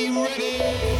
you ready?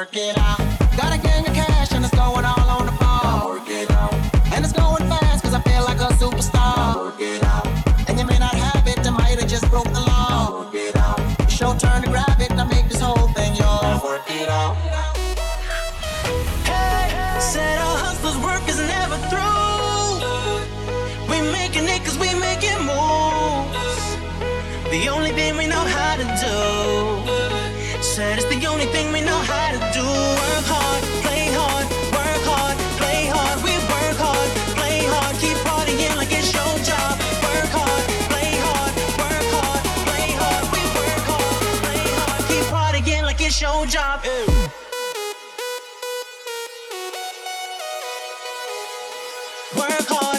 Work it out. Got a gang of cash and it's going all on the floor. Work it out. And it's going fast cause I feel like a superstar. Work it out. And you may not have it, I might have just broke the law. Work it out. It's your turn to grab it and I make this whole thing yours. Work it out. Hey, said our hustlers' work is never through. We making it cause we making moves. The only thing we know how to do. Said it's the only thing we know how Work hard,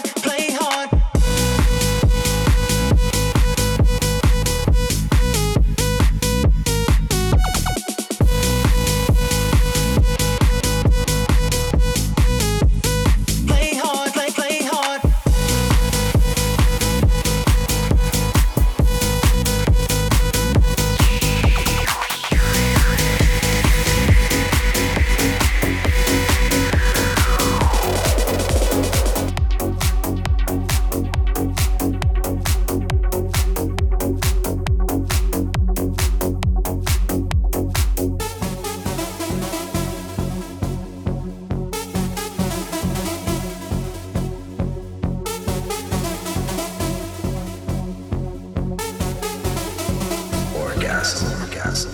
Orgasm, orgasm,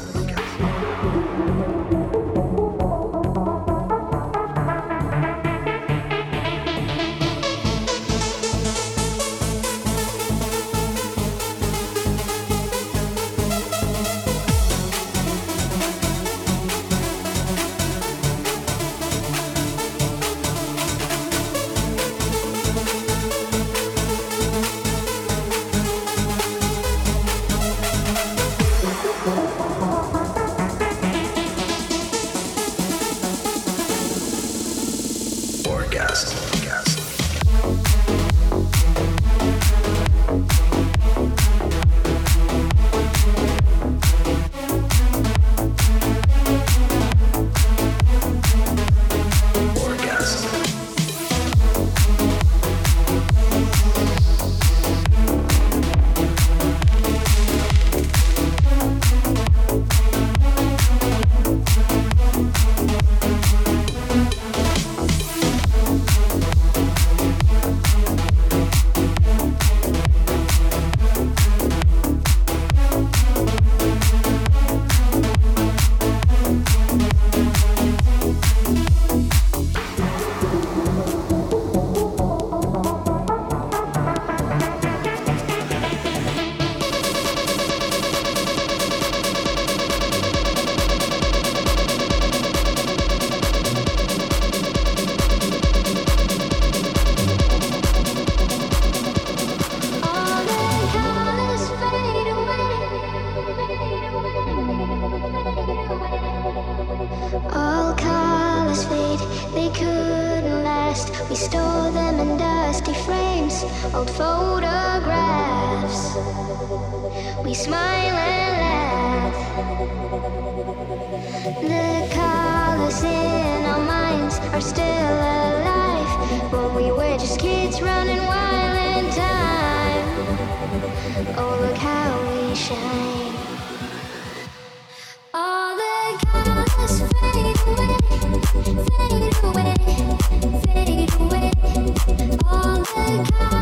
old photographs. We smile and laugh. The colors in our minds are still alive, but we were just kids running wild in time. Oh, look how we shine. All the colors fade away, fade away, fade away. All the you,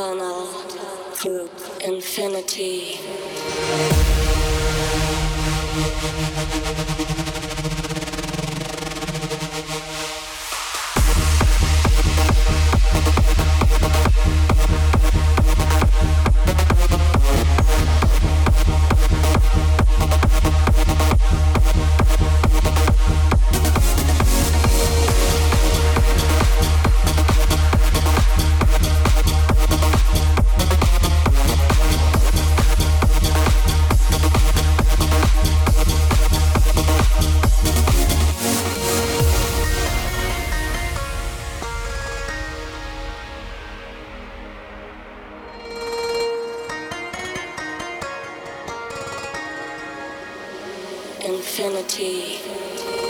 eternal through infinity. infinity.